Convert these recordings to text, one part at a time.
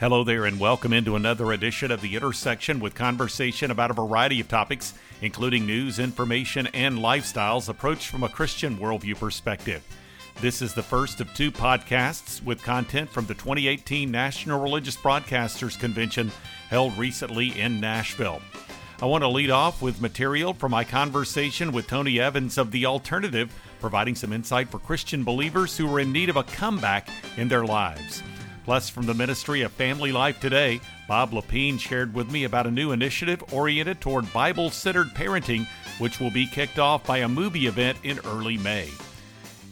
Hello there, and welcome into another edition of The Intersection with conversation about a variety of topics, including news, information, and lifestyles approached from a Christian worldview perspective. This is the first of two podcasts with content from the 2018 National Religious Broadcasters Convention held recently in Nashville. I want to lead off with material from my conversation with Tony Evans of The Alternative, providing some insight for Christian believers who are in need of a comeback in their lives. Plus, from the Ministry of Family Life Today, Bob Lepine shared with me about a new initiative oriented toward Bible centered parenting, which will be kicked off by a movie event in early May.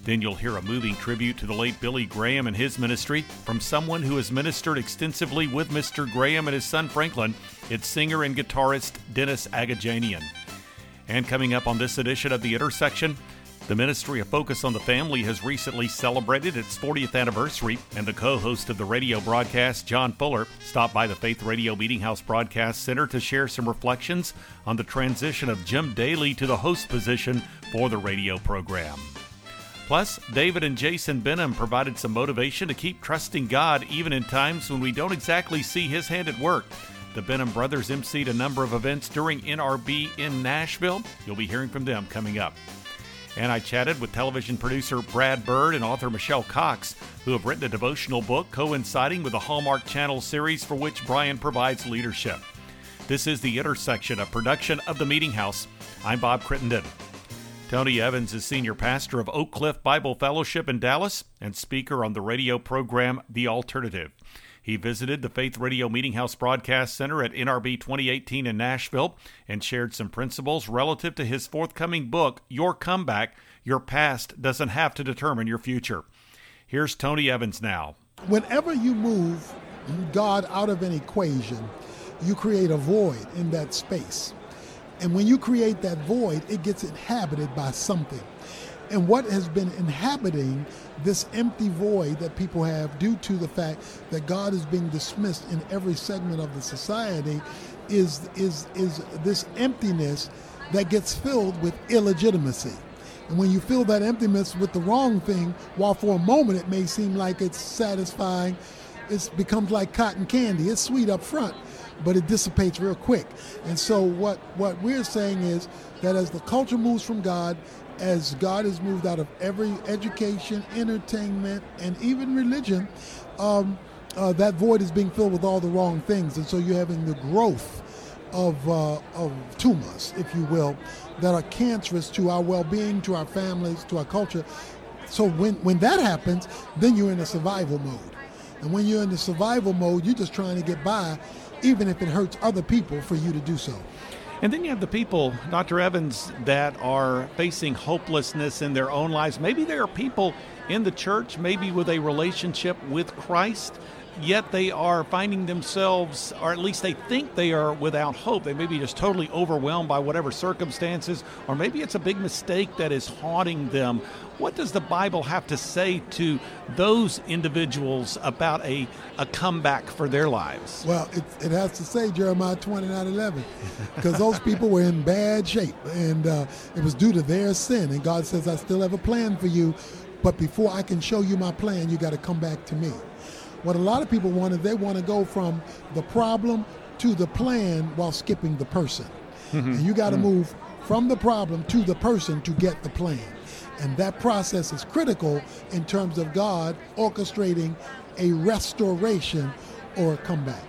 Then you'll hear a moving tribute to the late Billy Graham and his ministry from someone who has ministered extensively with Mr. Graham and his son Franklin. It's singer and guitarist Dennis Agajanian. And coming up on this edition of The Intersection, the Ministry of Focus on the Family has recently celebrated its 40th anniversary, and the co host of the radio broadcast, John Fuller, stopped by the Faith Radio Meeting House Broadcast Center to share some reflections on the transition of Jim Daly to the host position for the radio program. Plus, David and Jason Benham provided some motivation to keep trusting God even in times when we don't exactly see His hand at work. The Benham brothers emceed a number of events during NRB in Nashville. You'll be hearing from them coming up. And I chatted with television producer Brian Bird and author Michelle Cox, who have written a devotional book coinciding with the Hallmark Channel series for which Brian provides leadership. This is The Intersection, a production of The Meeting House. I'm Bob Crittenden. Tony Evans is senior pastor of Oak Cliff Bible Fellowship in Dallas and speaker on the radio program The Alternative. He visited the Faith Radio Meeting House Broadcast Center at NRB 2018 in Nashville and shared some principles relative to his forthcoming book, Your Comeback Your Past Doesn't Have to Determine Your Future. Here's Tony Evans now. Whenever you move you God out of an equation, you create a void in that space. And when you create that void, it gets inhabited by something. And what has been inhabiting this empty void that people have due to the fact that God is being dismissed in every segment of the society is, is, is this emptiness that gets filled with illegitimacy. And when you fill that emptiness with the wrong thing, while for a moment it may seem like it's satisfying, it becomes like cotton candy. It's sweet up front, but it dissipates real quick. And so what, what we're saying is that as the culture moves from God as God has moved out of every education, entertainment, and even religion, um, uh, that void is being filled with all the wrong things. And so you're having the growth of, uh, of tumors, if you will, that are cancerous to our well being, to our families, to our culture. So when, when that happens, then you're in a survival mode. And when you're in the survival mode, you're just trying to get by, even if it hurts other people for you to do so. And then you have the people, Dr. Evans, that are facing hopelessness in their own lives. Maybe there are people in the church, maybe with a relationship with Christ, yet they are finding themselves, or at least they think they are without hope. They may be just totally overwhelmed by whatever circumstances, or maybe it's a big mistake that is haunting them. What does the Bible have to say to those individuals about a, a comeback for their lives? Well, it, it has to say Jeremiah 29 11, because those people were in bad shape, and uh, it was due to their sin. And God says, I still have a plan for you, but before I can show you my plan, you got to come back to me. What a lot of people want is they want to go from the problem to the plan while skipping the person. Mm-hmm. And you got to mm-hmm. move from the problem to the person to get the plan. And that process is critical in terms of God orchestrating a restoration or a comeback.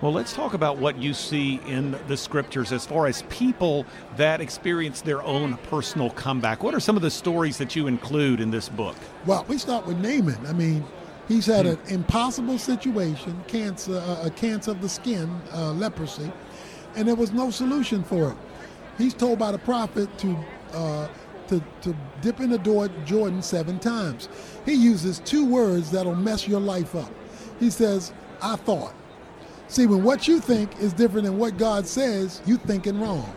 Well, let's talk about what you see in the scriptures as far as people that experience their own personal comeback. What are some of the stories that you include in this book? Well, we start with Naaman. I mean, He's had an impossible situation, cancer, uh, a cancer of the skin, uh, leprosy, and there was no solution for it. He's told by the prophet to, uh, to, to dip in the Jordan seven times. He uses two words that'll mess your life up. He says, I thought. See, when what you think is different than what God says, you're thinking wrong.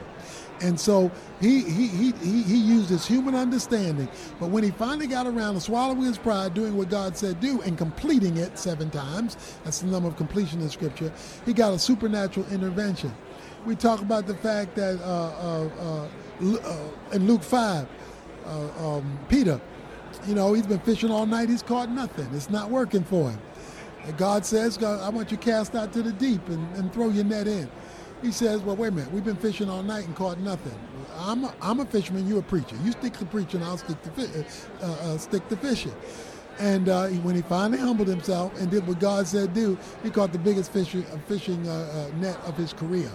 And so he, he, he, he, he used his human understanding. But when he finally got around to swallowing his pride, doing what God said do, and completing it seven times, that's the number of completion in Scripture, he got a supernatural intervention. We talk about the fact that uh, uh, uh, in Luke 5, uh, um, Peter, you know, he's been fishing all night, he's caught nothing. It's not working for him. And God says, God, I want you cast out to the deep and, and throw your net in. He says, well, wait a minute. We've been fishing all night and caught nothing. I'm a, I'm a fisherman. You're a preacher. You stick to preaching. I'll stick to fi- uh, uh, stick to fishing. And uh, when he finally humbled himself and did what God said do, he caught the biggest fishing, uh, fishing uh, uh, net of his career.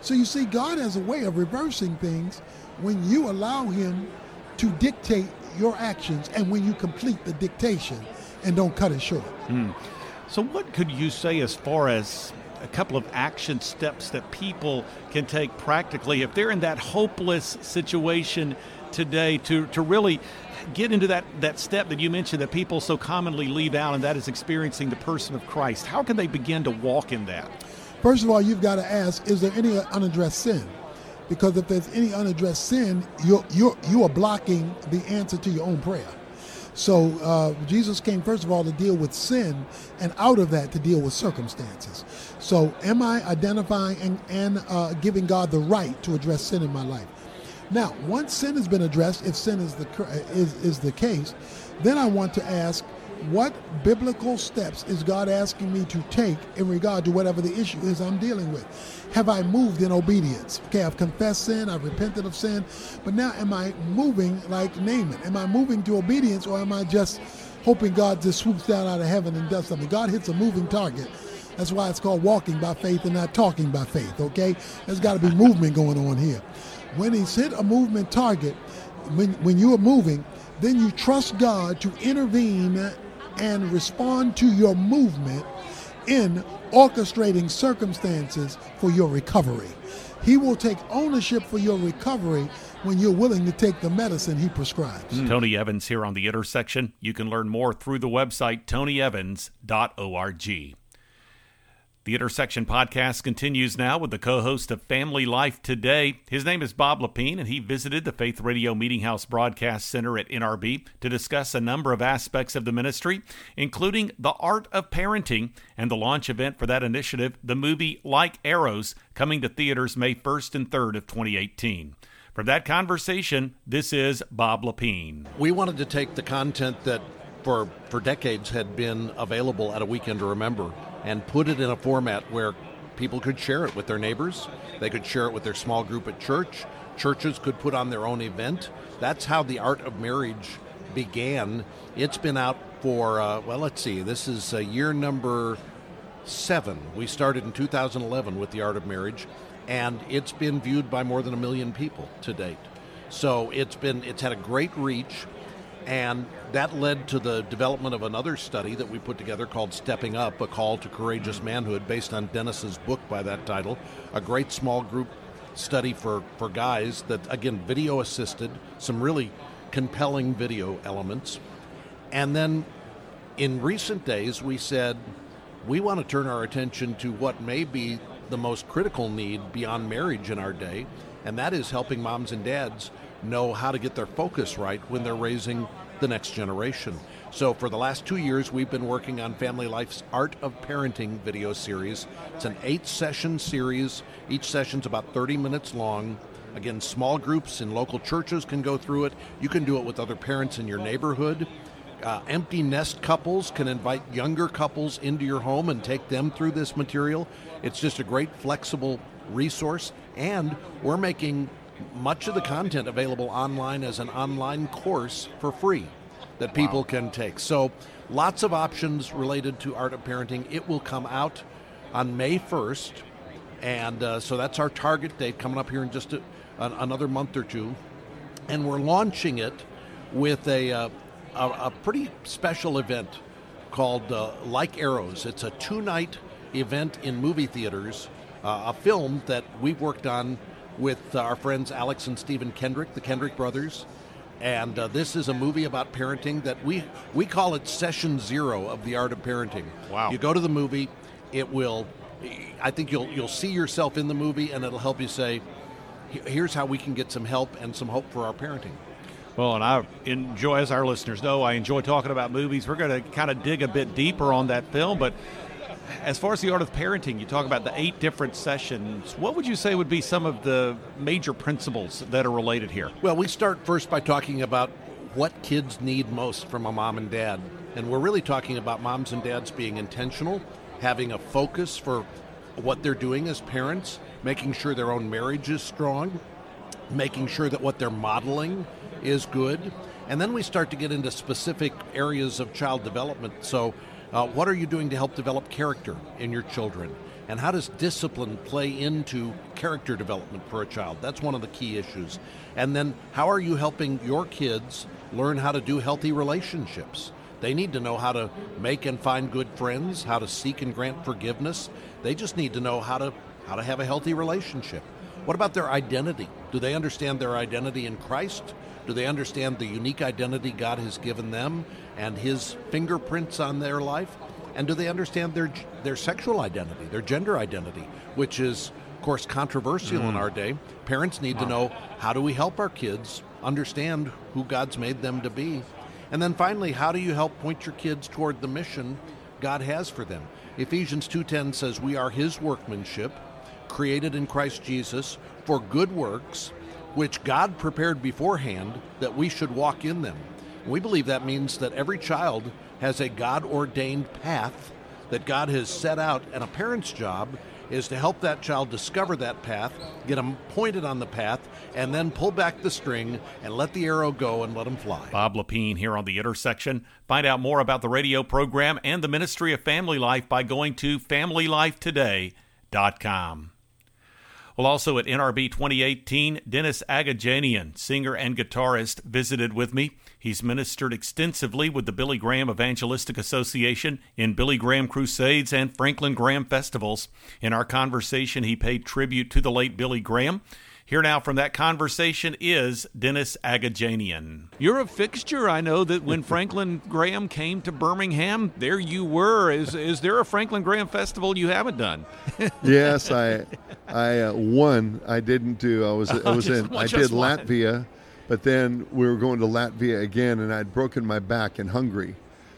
So you see, God has a way of reversing things when you allow Him to dictate your actions and when you complete the dictation and don't cut it short. Mm. So, what could you say as far as a couple of action steps that people can take practically if they're in that hopeless situation today to, to really get into that, that step that you mentioned that people so commonly leave out, and that is experiencing the person of Christ? How can they begin to walk in that? First of all, you've got to ask is there any unaddressed sin? Because if there's any unaddressed sin, you're, you're, you are blocking the answer to your own prayer. So uh, Jesus came, first of all, to deal with sin, and out of that, to deal with circumstances. So, am I identifying and, and uh, giving God the right to address sin in my life? Now, once sin has been addressed, if sin is the is, is the case, then I want to ask, what biblical steps is God asking me to take in regard to whatever the issue is I'm dealing with? Have I moved in obedience? Okay, I've confessed sin, I've repented of sin, but now am I moving like Naaman? Am I moving to obedience or am I just hoping God just swoops down out of heaven and does something? God hits a moving target. That's why it's called walking by faith and not talking by faith, okay? There's got to be movement going on here. When he's hit a movement target, when, when you are moving, then you trust God to intervene and respond to your movement in orchestrating circumstances for your recovery. He will take ownership for your recovery when you're willing to take the medicine he prescribes. Mm. Tony Evans here on the intersection. You can learn more through the website tonyevans.org. The Intersection podcast continues now with the co host of Family Life Today. His name is Bob Lepine, and he visited the Faith Radio Meeting House Broadcast Center at NRB to discuss a number of aspects of the ministry, including the art of parenting and the launch event for that initiative, the movie Like Arrows, coming to theaters May 1st and 3rd of 2018. For that conversation, this is Bob Lepine. We wanted to take the content that for, for decades had been available at a weekend to remember and put it in a format where people could share it with their neighbors. They could share it with their small group at church. Churches could put on their own event. That's how the art of marriage began. It's been out for, uh, well, let's see, this is uh, year number seven. We started in 2011 with the art of marriage, and it's been viewed by more than a million people to date. So it's been it's had a great reach. And that led to the development of another study that we put together called Stepping Up, a call to courageous manhood, based on Dennis's book by that title. A great small group study for, for guys that, again, video assisted, some really compelling video elements. And then in recent days, we said we want to turn our attention to what may be the most critical need beyond marriage in our day, and that is helping moms and dads know how to get their focus right when they're raising the next generation. So, for the last two years, we've been working on Family Life's Art of Parenting video series. It's an eight session series, each session's about 30 minutes long. Again, small groups in local churches can go through it. You can do it with other parents in your neighborhood. Uh, empty nest couples can invite younger couples into your home and take them through this material. It's just a great, flexible resource. And we're making much of the content available online as an online course for free that people wow. can take. So, lots of options related to art of parenting. It will come out on May 1st, and uh, so that's our target date coming up here in just a, an, another month or two. And we're launching it with a, uh, a, a, pretty special event called uh, Like Arrows. It's a two night event in movie theaters, uh, a film that we've worked on with our friends Alex and Stephen Kendrick, the Kendrick brothers. And uh, this is a movie about parenting that we we call it session zero of the art of parenting. Wow! You go to the movie, it will. I think you'll you'll see yourself in the movie, and it'll help you say, "Here's how we can get some help and some hope for our parenting." Well, and I enjoy, as our listeners know, I enjoy talking about movies. We're going to kind of dig a bit deeper on that film, but as far as the art of parenting, you talk about the eight different sessions. What would you say would be some of the major principles that are related here? Well, we start first by talking about what kids need most from a mom and dad And we're really talking about moms and dads being intentional, having a focus for what they're doing as parents, making sure their own marriage is strong, making sure that what they're modeling is good. And then we start to get into specific areas of child development. So, uh, what are you doing to help develop character in your children? And how does discipline play into character development for a child? That's one of the key issues. And then, how are you helping your kids learn how to do healthy relationships? They need to know how to make and find good friends, how to seek and grant forgiveness. They just need to know how to how to have a healthy relationship. What about their identity? Do they understand their identity in Christ? Do they understand the unique identity God has given them and his fingerprints on their life? And do they understand their their sexual identity, their gender identity, which is of course controversial mm. in our day. Parents need wow. to know how do we help our kids understand who God's made them to be and then finally, how do you help point your kids toward the mission God has for them? Ephesians 2:10 says we are his workmanship, created in Christ Jesus for good works, which God prepared beforehand that we should walk in them. We believe that means that every child has a God ordained path that God has set out, and a parent's job is to help that child discover that path, get them pointed on the path, and then pull back the string and let the arrow go and let them fly. Bob Lepine here on The Intersection. Find out more about the radio program and the Ministry of Family Life by going to FamilyLifeToday.com. Well, also at NRB 2018, Dennis Agajanian, singer and guitarist, visited with me. He's ministered extensively with the Billy Graham Evangelistic Association in Billy Graham Crusades and Franklin Graham festivals. In our conversation, he paid tribute to the late Billy Graham. Here now from that conversation is Dennis Agajanian. You're a fixture. I know that when Franklin Graham came to Birmingham, there you were. Is is there a Franklin Graham festival you haven't done? yes, I I uh, one I didn't do. I was I was in I did one. Latvia, but then we were going to Latvia again, and I'd broken my back in Hungary,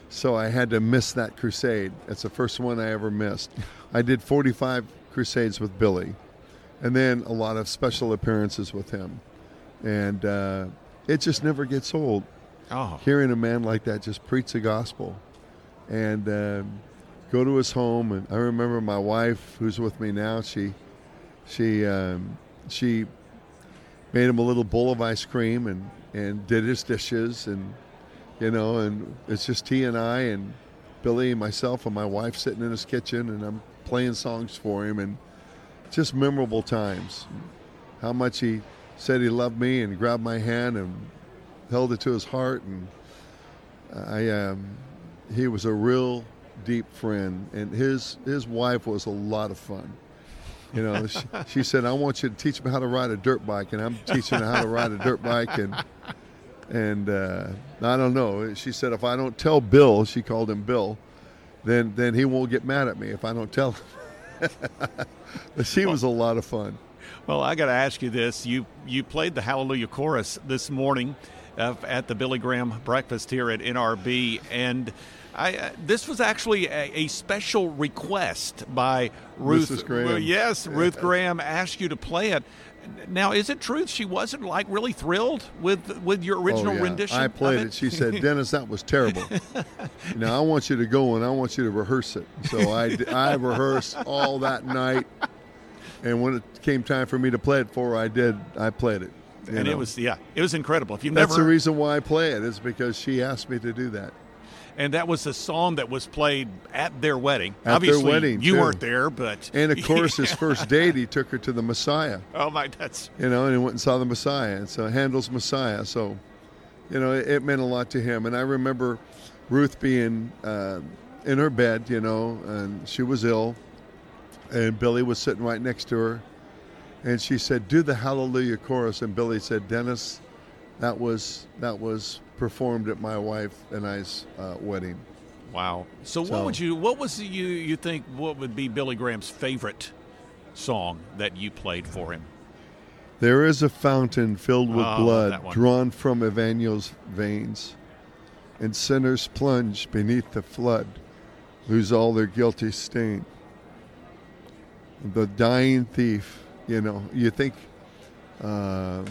so I had to miss that crusade. It's the first one I ever missed. I did 45 crusades with Billy and then a lot of special appearances with him. And uh, it just never gets old. Oh. Hearing a man like that just preach the gospel and um, go to his home. And I remember my wife, who's with me now, she she um, she made him a little bowl of ice cream and, and did his dishes and you know and it's just he and I and Billy and myself and my wife sitting in his kitchen and I'm playing songs for him and just memorable times. How much he said he loved me and grabbed my hand and held it to his heart, and I um, he was a real deep friend, and his his wife was a lot of fun. You know, she, she, said, "I want you to teach me how to ride a dirt bike," and I'm teaching her how to ride a dirt bike, and and uh, I don't know. She said, "If I don't tell Bill," she called him Bill, then then he won't get mad at me if I don't tell him. but she was a lot of fun. Well, I got to ask you this: you you played the Hallelujah chorus this morning uh, at the Billy Graham breakfast here at NRB, and I, uh, this was actually a, a, special request by Ruth. Graham. yes, Ruth Graham asked you to play it. Now, is it true she wasn't like really thrilled with with your original oh, yeah. rendition? I played it? it? She said, "Dennis, that was terrible. now I want you to go and I want you to rehearse it." So I I rehearsed all that night, and when it came time for me to play it for her, I did. I played it. And know. it was yeah, it was incredible. If you that's never, the reason why I play it is because she asked me to do that and that was a song that was played at their wedding. At Obviously, their wedding, you too. weren't there, but and of course, his first date, he took her to the Messiah. Oh my, that's you know, and he went and saw the Messiah, and so Handel's Messiah. So, you know, it, it meant a lot to him. And I remember Ruth being uh, in her bed, you know, and she was ill, and Billy was sitting right next to her, and she said, "Do the Hallelujah chorus," and Billy said, "Dennis." That was that was performed at my wife and I's uh, wedding. Wow. So, so, what would you? What was you? You think what would be Billy Graham's favorite song that you played for him? There is a fountain filled with oh, blood drawn from Emmanuel's veins, and sinners plunge beneath the flood, lose all their guilty stain. The dying thief, you know, you think, uh,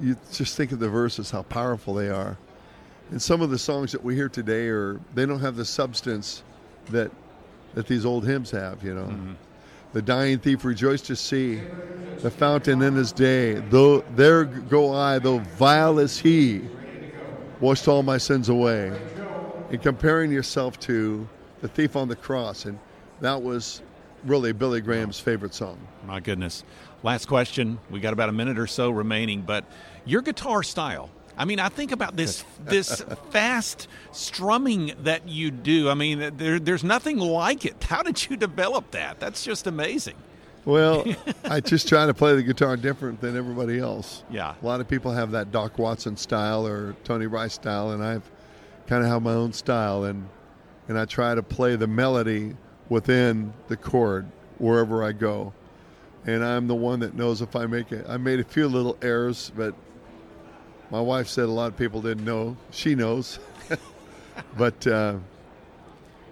you just think of the verses, how powerful they are And some of the songs that we hear today are they don't have the substance that that these old hymns have, you know. Mm-hmm. The dying thief rejoiced to see the fountain in his day. Though there go I, though vile as he, washed all my sins away. And comparing yourself to the thief on the cross, and that was really Billy Graham's favorite song. My goodness. Last question. We got about a minute or so remaining, but your guitar style. I mean, I think about this this fast strumming that you do. I mean, there, there's nothing like it. How did you develop that? That's just amazing. Well, I just try to play the guitar different than everybody else. Yeah. A lot of people have that Doc Watson style or Tony Rice style, and I've kind of have my own style, and and I try to play the melody within the chord wherever I go. And I'm the one that knows if I make it. I made a few little errors, but my wife said a lot of people didn't know. She knows, but uh,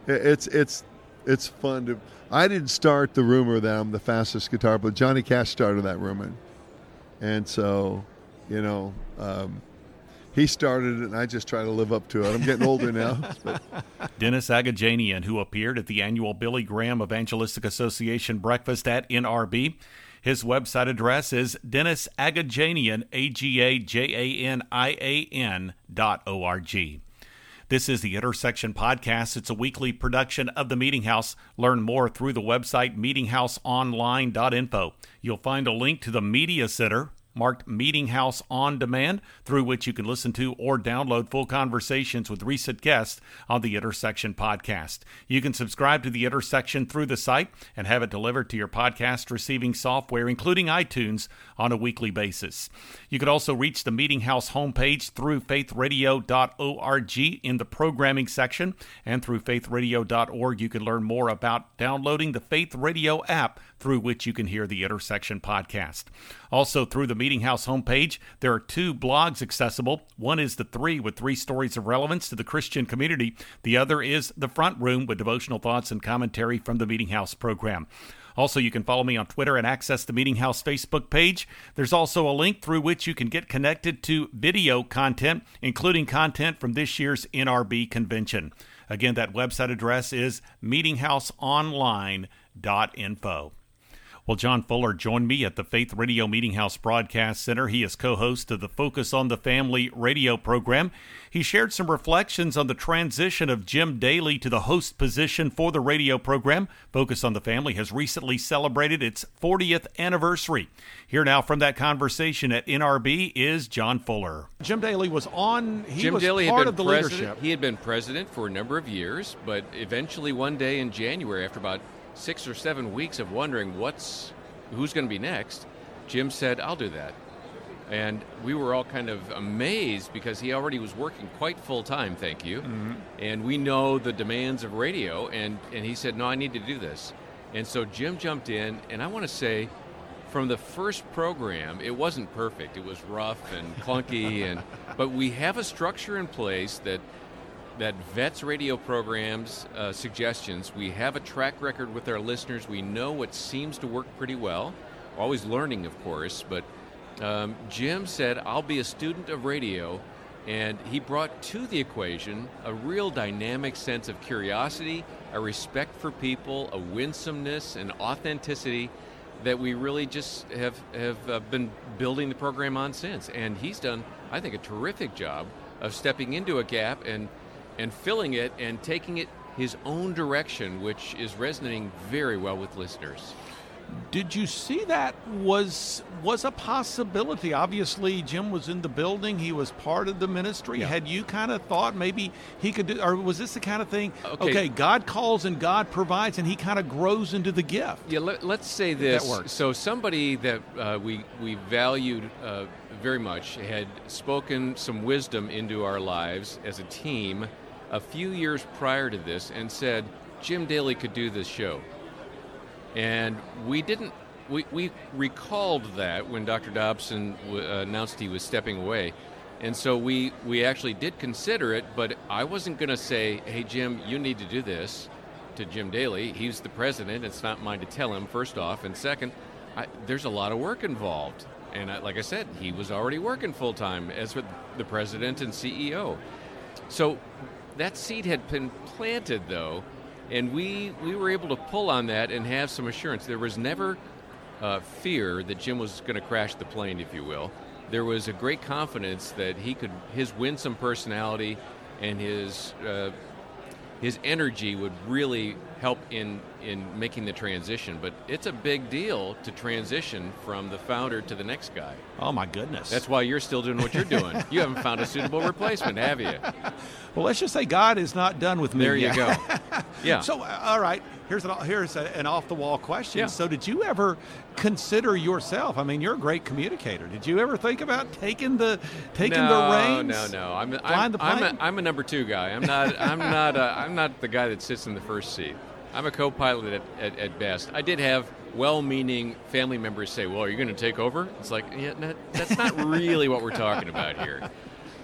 it's it's it's fun to. I didn't start the rumor that I'm the fastest guitar player. Johnny Cash started that rumor, and so you know um, he started it, and I just try to live up to it. I'm getting older now. But. Dennis Agajanian, who appeared at the annual Billy Graham Evangelistic Association breakfast at NRB. His website address is Dennis Agajanian, A G A J A N I A N dot O R G. This is the Intersection Podcast. It's a weekly production of the Meeting House. Learn more through the website meetinghouseonline.info. You'll find a link to the Media Center marked Meeting House on Demand, through which you can listen to or download full conversations with recent guests on the Intersection podcast. You can subscribe to the Intersection through the site and have it delivered to your podcast receiving software, including iTunes, on a weekly basis. You can also reach the Meeting House homepage through faithradio.org in the programming section, and through faithradio.org you can learn more about downloading the Faith Radio app through which you can hear the Intersection podcast. Also, through the Meeting House homepage, there are two blogs accessible. One is The Three, with three stories of relevance to the Christian community. The other is The Front Room, with devotional thoughts and commentary from the Meeting House program. Also, you can follow me on Twitter and access the Meeting House Facebook page. There's also a link through which you can get connected to video content, including content from this year's NRB convention. Again, that website address is meetinghouseonline.info. Well, John Fuller joined me at the Faith Radio Meeting House Broadcast Center. He is co host of the Focus on the Family radio program. He shared some reflections on the transition of Jim Daly to the host position for the radio program. Focus on the Family has recently celebrated its 40th anniversary. Here now from that conversation at NRB is John Fuller. Jim Daly was on, he Jim was Daly part had of the president. leadership. He had been president for a number of years, but eventually one day in January, after about six or seven weeks of wondering what's who's going to be next, Jim said, "I'll do that." And we were all kind of amazed because he already was working quite full time, thank you. Mm-hmm. And we know the demands of radio, and, and he said, No, I need to do this. And so Jim jumped in, and I want to say, from the first program, it wasn't perfect. It was rough and clunky, and but we have a structure in place that that vets radio programs uh, suggestions. We have a track record with our listeners. We know what seems to work pretty well. Always learning, of course, but um, Jim said, I'll be a student of radio. And he brought to the equation a real dynamic sense of curiosity, a respect for people, a winsomeness, and authenticity that we really just have, have uh, been building the program on since. And he's done, I think, a terrific job of stepping into a gap and and filling it and taking it his own direction, which is resonating very well with listeners. Did you see that was was a possibility? Obviously, Jim was in the building; he was part of the ministry. Yeah. Had you kind of thought maybe he could do, or was this the kind of thing? Okay. God calls and God provides, and he kind of grows into the gift. Yeah, let, us say this. works. So somebody that uh, we we valued uh, very much had spoken some wisdom into our lives as a team a few years prior to this and said Jim Daly could do this show. And we didn't, we, we recalled that when Dr. Dobson w- announced he was stepping away. And so we, we actually did consider it, but I wasn't going to say, hey, Jim, you need to do this to Jim Daly. He's the president. It's not mine to tell him, first off. And second, I, there's a lot of work involved. And I, like I said, he was already working full time as with the president and CEO. So that seed had been planted, though, and we we were able to pull on that and have some assurance. There was never uh, fear that Jim was going to crash the plane, if you will. There was a great confidence that he could his winsome personality and his uh, his energy would really help in in making the transition. But it's a big deal to transition from the founder to the next guy. Oh my goodness! That's why you're still doing what you're doing. you haven't found a suitable replacement, have you? Well, let's just say God is not done with me. There you go. yeah. So, uh, all right. Here's an here's a, an off the wall question. Yeah. So, did you ever consider yourself? I mean, you're a great communicator. Did you ever think about taking the taking no, the reins? No, no, I'm I'm, I'm, I'm, a, I'm a number two guy. I'm not I'm not a, I'm not the guy that sits in the first seat. I'm a co-pilot at, at, at best. I did have well-meaning family members say, "Well, are you going to take over?" It's like, yeah, no, that's not really what we're talking about here.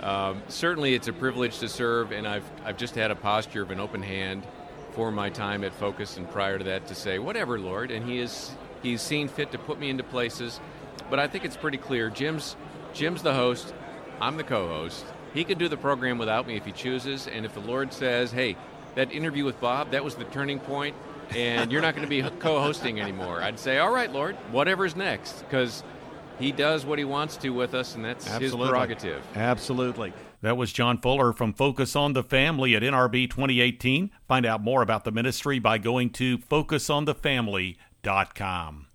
Um, certainly, it's a privilege to serve, and I've I've just had a posture of an open hand for my time at Focus and prior to that to say, whatever, Lord. And He is He's seen fit to put me into places. But I think it's pretty clear. Jim's Jim's the host. I'm the co-host. He can do the program without me if he chooses. And if the Lord says, hey, that interview with Bob, that was the turning point, and you're not going to be co-hosting anymore, I'd say, all right, Lord, whatever's next, because he does what he wants to with us, and that's Absolutely. his prerogative. Absolutely. That was John Fuller from Focus on the Family at NRB 2018. Find out more about the ministry by going to focusonthefamily.com.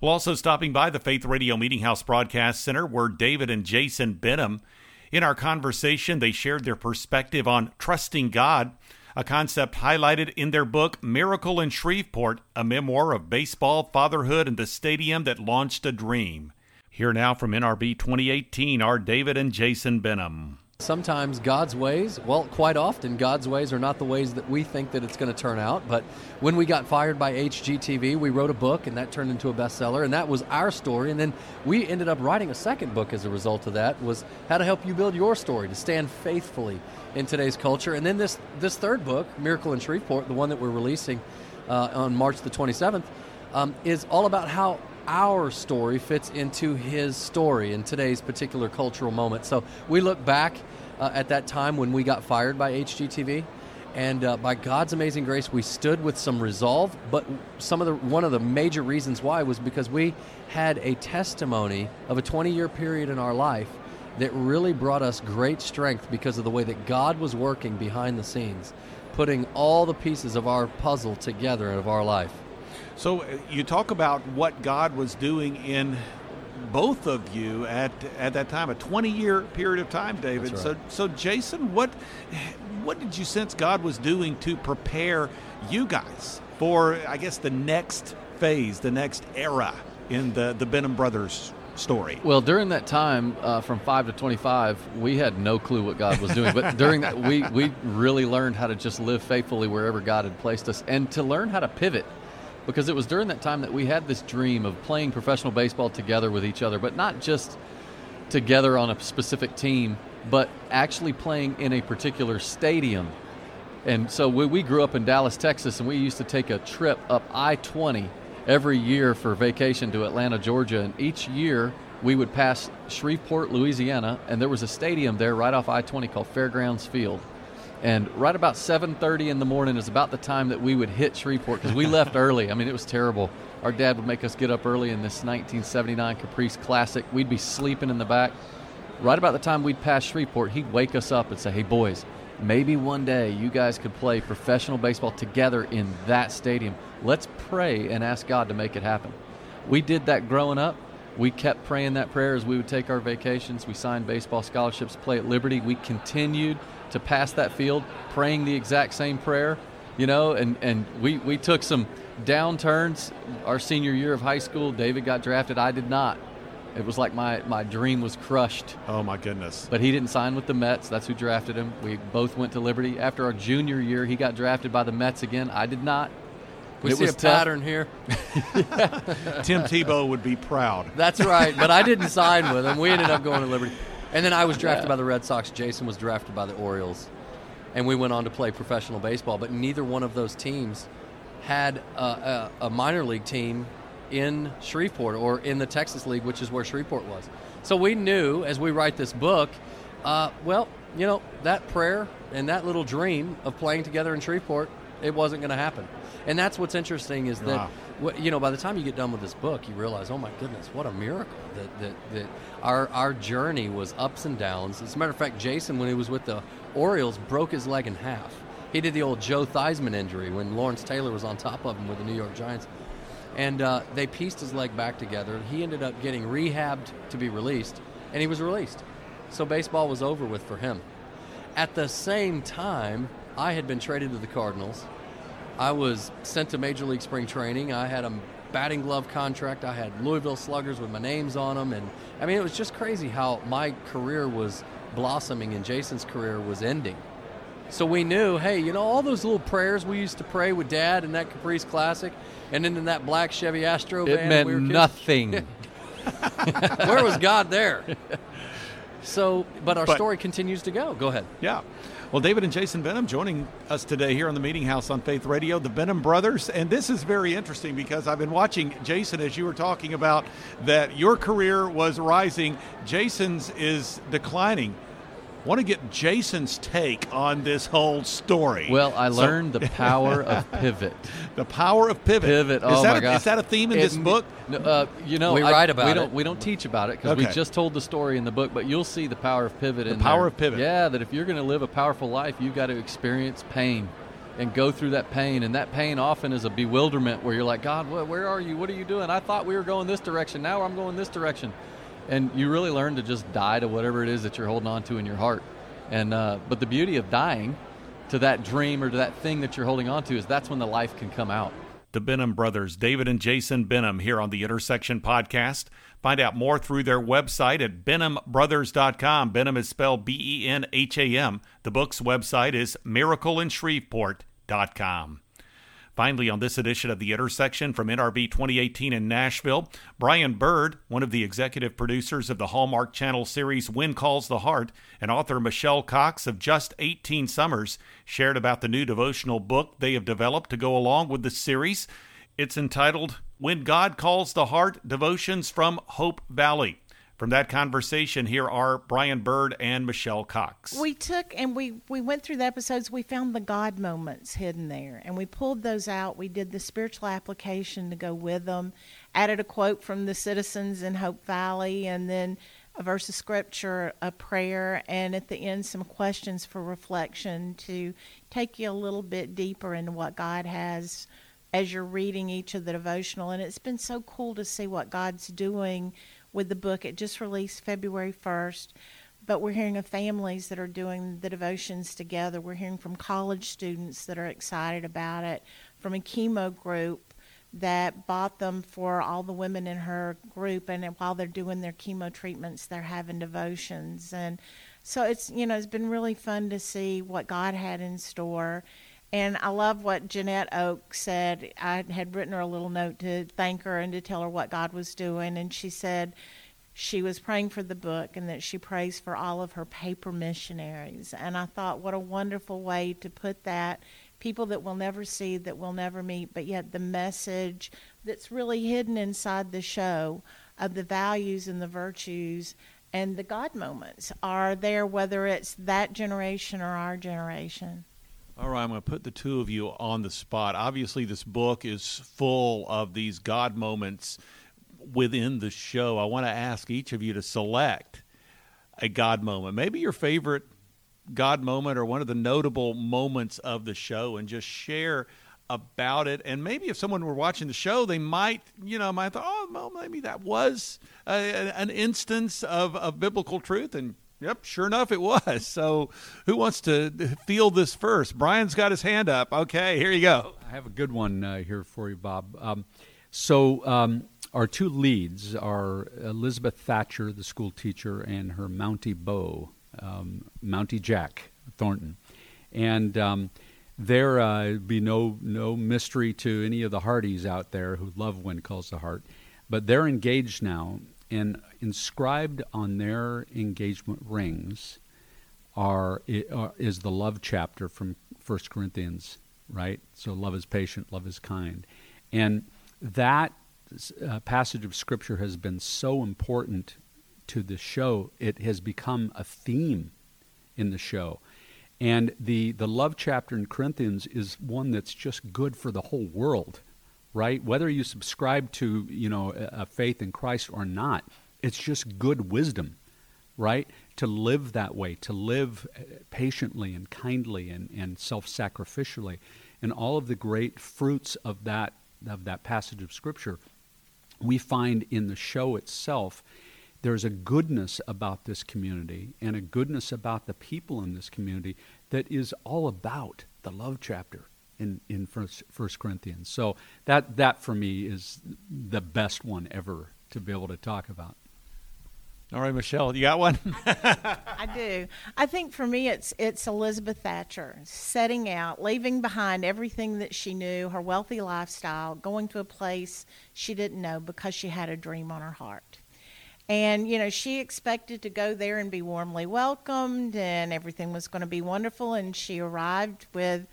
Well, also stopping by the Faith Radio Meeting House Broadcast Center where David and Jason Benham. In our conversation, they shared their perspective on trusting God, a concept highlighted in their book Miracle in Shreveport, a memoir of baseball, fatherhood, and the stadium that launched a dream. Here now from NRB 2018 are David and Jason Benham. Sometimes God's ways, well, quite often, God's ways are not the ways that we think that it's going to turn out. But when we got fired by HGTV, we wrote a book and that turned into a bestseller, and that was our story. And then we ended up writing a second book as a result of that was how to help you build your story to stand faithfully in today's culture. And then this this third book, Miracle in Shreveport, the one that we're releasing uh, on March the 27th, um, is all about how our story fits into his story in today's particular cultural moment. So we look back uh, at that time when we got fired by HGTV. And uh, by God's amazing grace, we stood with some resolve. But some of the one of the major reasons why was because we had a testimony of a 20-year period in our life that really brought us great strength because of the way that God was working behind the scenes, putting all the pieces of our puzzle together of our life. So uh, you talk about what God was doing in both of you at at that time, a 20 year period of time, David. Right. So so Jason, what what did you sense God was doing to prepare you guys for I guess the next phase, the next era in the the Benham brothers story? Well, during that time, uh, from five to twenty-five, we had no clue what God was doing. but during that, we we really learned how to just live faithfully wherever God had placed us, and to learn how to pivot because it was during that time that we had this dream of playing professional baseball together with each other, but not just together on a specific team, but actually playing in a particular stadium. And so we, we grew up in Dallas, Texas, and we used to take a trip up I 20 every year for vacation to Atlanta, Georgia. And each year we would pass Shreveport, Louisiana, and there was a stadium there right off I 20 called Fairgrounds Field. And right about 7:30 in the morning is about the time that we would hit Shreveport because we left early. I mean, it was terrible. Our dad would make us get up early in this 1979 Caprice Classic. We'd be sleeping in the back. Right about the time we'd pass Shreveport, he'd wake us up and say, "Hey boys, maybe one day you guys could play professional baseball together in that stadium. Let's pray and ask God to make it happen." We did that growing up. We kept praying that prayer as we would take our vacations. We signed baseball scholarships, play at Liberty. We continued to pass that field praying the exact same prayer, you know, and, and we, we took some downturns our senior year of high school. David got drafted, I did not. It was like my, my dream was crushed. Oh my goodness. But he didn't sign with the Mets. That's who drafted him. We both went to Liberty. After our junior year, he got drafted by the Mets again. I did not. We it see was a tough. pattern here. Tim Tebow would be proud. That's right. But I didn't sign with him. We ended up going to Liberty. And then I was drafted by the Red Sox. Jason was drafted by the Orioles. And we went on to play professional baseball. But neither one of those teams had a, a, a minor league team in Shreveport or in the Texas League, which is where Shreveport was. So we knew as we write this book, uh, well, you know, that prayer and that little dream of playing together in Shreveport, it wasn't going to happen. And that's what's interesting is that, wow. you know, by the time you get done with this book, you realize, oh my goodness, what a miracle that, that, that our, our journey was ups and downs. As a matter of fact, Jason, when he was with the Orioles, broke his leg in half. He did the old Joe Theismann injury when Lawrence Taylor was on top of him with the New York Giants. And uh, they pieced his leg back together. He ended up getting rehabbed to be released, and he was released. So baseball was over with for him. At the same time, I had been traded to the Cardinals. I was sent to Major League Spring Training. I had a batting glove contract. I had Louisville Sluggers with my names on them, and I mean, it was just crazy how my career was blossoming and Jason's career was ending. So we knew, hey, you know, all those little prayers we used to pray with Dad in that Caprice Classic, and then in that black Chevy Astro it meant we nothing. Where was God there? So, but our but, story continues to go. Go ahead. Yeah. Well, David and Jason Benham joining us today here on the Meeting House on Faith Radio, the Benham brothers. And this is very interesting because I've been watching Jason as you were talking about that your career was rising, Jason's is declining want to get Jason's take on this whole story. Well, I learned the power of pivot. The power of pivot. Pivot. Oh is that my a, Is that a theme in it, this book? Uh, you know, we I, write about we it. Don't, we don't teach about it because okay. we just told the story in the book. But you'll see the power of pivot. The in power there. of pivot. Yeah, that if you're going to live a powerful life, you've got to experience pain and go through that pain. And that pain often is a bewilderment where you're like, God, where are you? What are you doing? I thought we were going this direction. Now I'm going this direction. And you really learn to just die to whatever it is that you're holding on to in your heart. And uh, but the beauty of dying to that dream or to that thing that you're holding on to is that's when the life can come out. The Benham brothers, David and Jason Benham, here on the Intersection Podcast. Find out more through their website at benhambrothers.com. Benham is spelled B E N H A M. The book's website is miracleinshreveport.com. Finally, on this edition of The Intersection from NRB 2018 in Nashville, Brian Bird, one of the executive producers of the Hallmark Channel series When Calls the Heart, and author Michelle Cox of Just 18 Summers, shared about the new devotional book they have developed to go along with the series. It's entitled When God Calls the Heart Devotions from Hope Valley. From that conversation, here are Brian Bird and Michelle Cox. We took and we, we went through the episodes. We found the God moments hidden there, and we pulled those out. We did the spiritual application to go with them, added a quote from the citizens in Hope Valley, and then a verse of scripture, a prayer, and at the end, some questions for reflection to take you a little bit deeper into what God has as you're reading each of the devotional. And it's been so cool to see what God's doing with the book. It just released February 1st, but we're hearing of families that are doing the devotions together. We're hearing from college students that are excited about it, from a chemo group that bought them for all the women in her group and while they're doing their chemo treatments they're having devotions and so it's you know it's been really fun to see what God had in store and I love what Janette Oke said. I had written her a little note to thank her and to tell her what God was doing. And she said she was praying for the book and that she prays for all of her paper missionaries. And I thought, what a wonderful way to put that. People that we'll never see, that we'll never meet, but yet the message that's really hidden inside the show of the values and the virtues and the God moments are there, whether it's that generation or our generation. All right, I'm going to put the two of you on the spot. Obviously, this book is full of these God moments within the show. I want to ask each of you to select a God moment, maybe your favorite God moment or one of the notable moments of the show, and just share about it. And maybe if someone were watching the show, they might, you know, might thought, oh, well, maybe that was a, an instance of, of biblical truth, and Yep, sure enough, it was. So, who wants to feel this first? Brian's got his hand up. Okay, here you go. I have a good one uh, here for you, Bob. Um, so, um, our two leads are Elizabeth Thatcher, the school teacher, and her Mountie Beau, um, Mountie Jack Thornton, and um, there uh, be no no mystery to any of the Hearties out there who love When Calls the Heart, but they're engaged now, and inscribed on their engagement rings are, is the love chapter from 1 Corinthians, right? So love is patient, love is kind. And that uh, passage of scripture has been so important to the show. It has become a theme in the show. And the, the love chapter in Corinthians is one that's just good for the whole world, right? Whether you subscribe to, you know, a, a faith in Christ or not, it's just good wisdom, right? To live that way, to live uh, patiently and kindly and, and self-sacrificially. And all of the great fruits of that, of that passage of Scripture we find in the show itself there's a goodness about this community and a goodness about the people in this community that is all about the love chapter in, in first, first corinthians so that, that for me is the best one ever to be able to talk about all right, Michelle, you got one? I do. I think for me, it's it's Elizabeth Thatcher setting out, leaving behind everything that she knew, her wealthy lifestyle, going to a place she didn't know because she had a dream on her heart. And, you know, she expected to go there and be warmly welcomed and everything was going to be wonderful. And she arrived with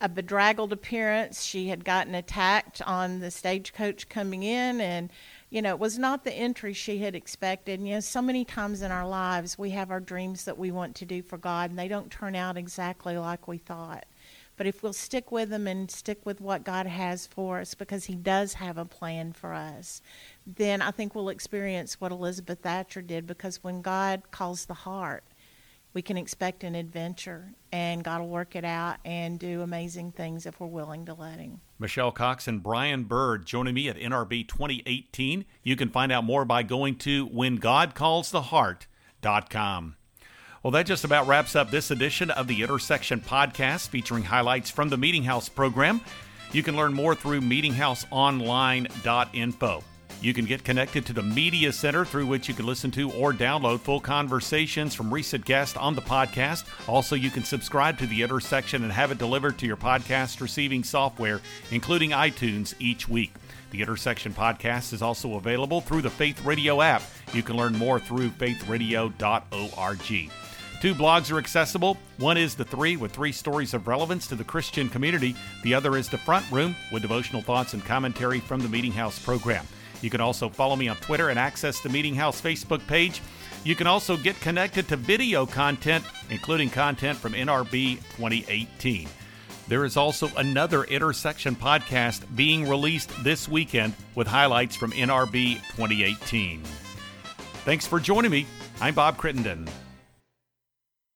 a bedraggled appearance. She had gotten attacked on the stagecoach coming in and you know, it was not the entry she had expected. And, you know, so many times in our lives we have our dreams that we want to do for God and they don't turn out exactly like we thought. But if we'll stick with them and stick with what God has for us because He does have a plan for us, then I think we'll experience what Elizabeth Thatcher did because when God calls the heart, we can expect an adventure and God will work it out and do amazing things if we're willing to let Him. Michelle Cox and Brian Bird joining me at NRB 2018. You can find out more by going to whengodcallstheheart.com. Well, that just about wraps up this edition of the Intersection Podcast featuring highlights from the Meeting House program. You can learn more through meetinghouseonline.info. You can get connected to the Media Center through which you can listen to or download full conversations from recent guests on the podcast. Also, you can subscribe to the Intersection and have it delivered to your podcast receiving software, including iTunes, each week. The Intersection podcast is also available through the Faith Radio app. You can learn more through faithradio.org. Two blogs are accessible. One is The Three, with three stories of relevance to the Christian community. The other is The Front Room, with devotional thoughts and commentary from the Meeting House program. You can also follow me on Twitter and access the Meeting House Facebook page. You can also get connected to video content, including content from NRB 2018. There is also another Intersection podcast being released this weekend with highlights from NRB 2018. Thanks for joining me. I'm Bob Crittenden.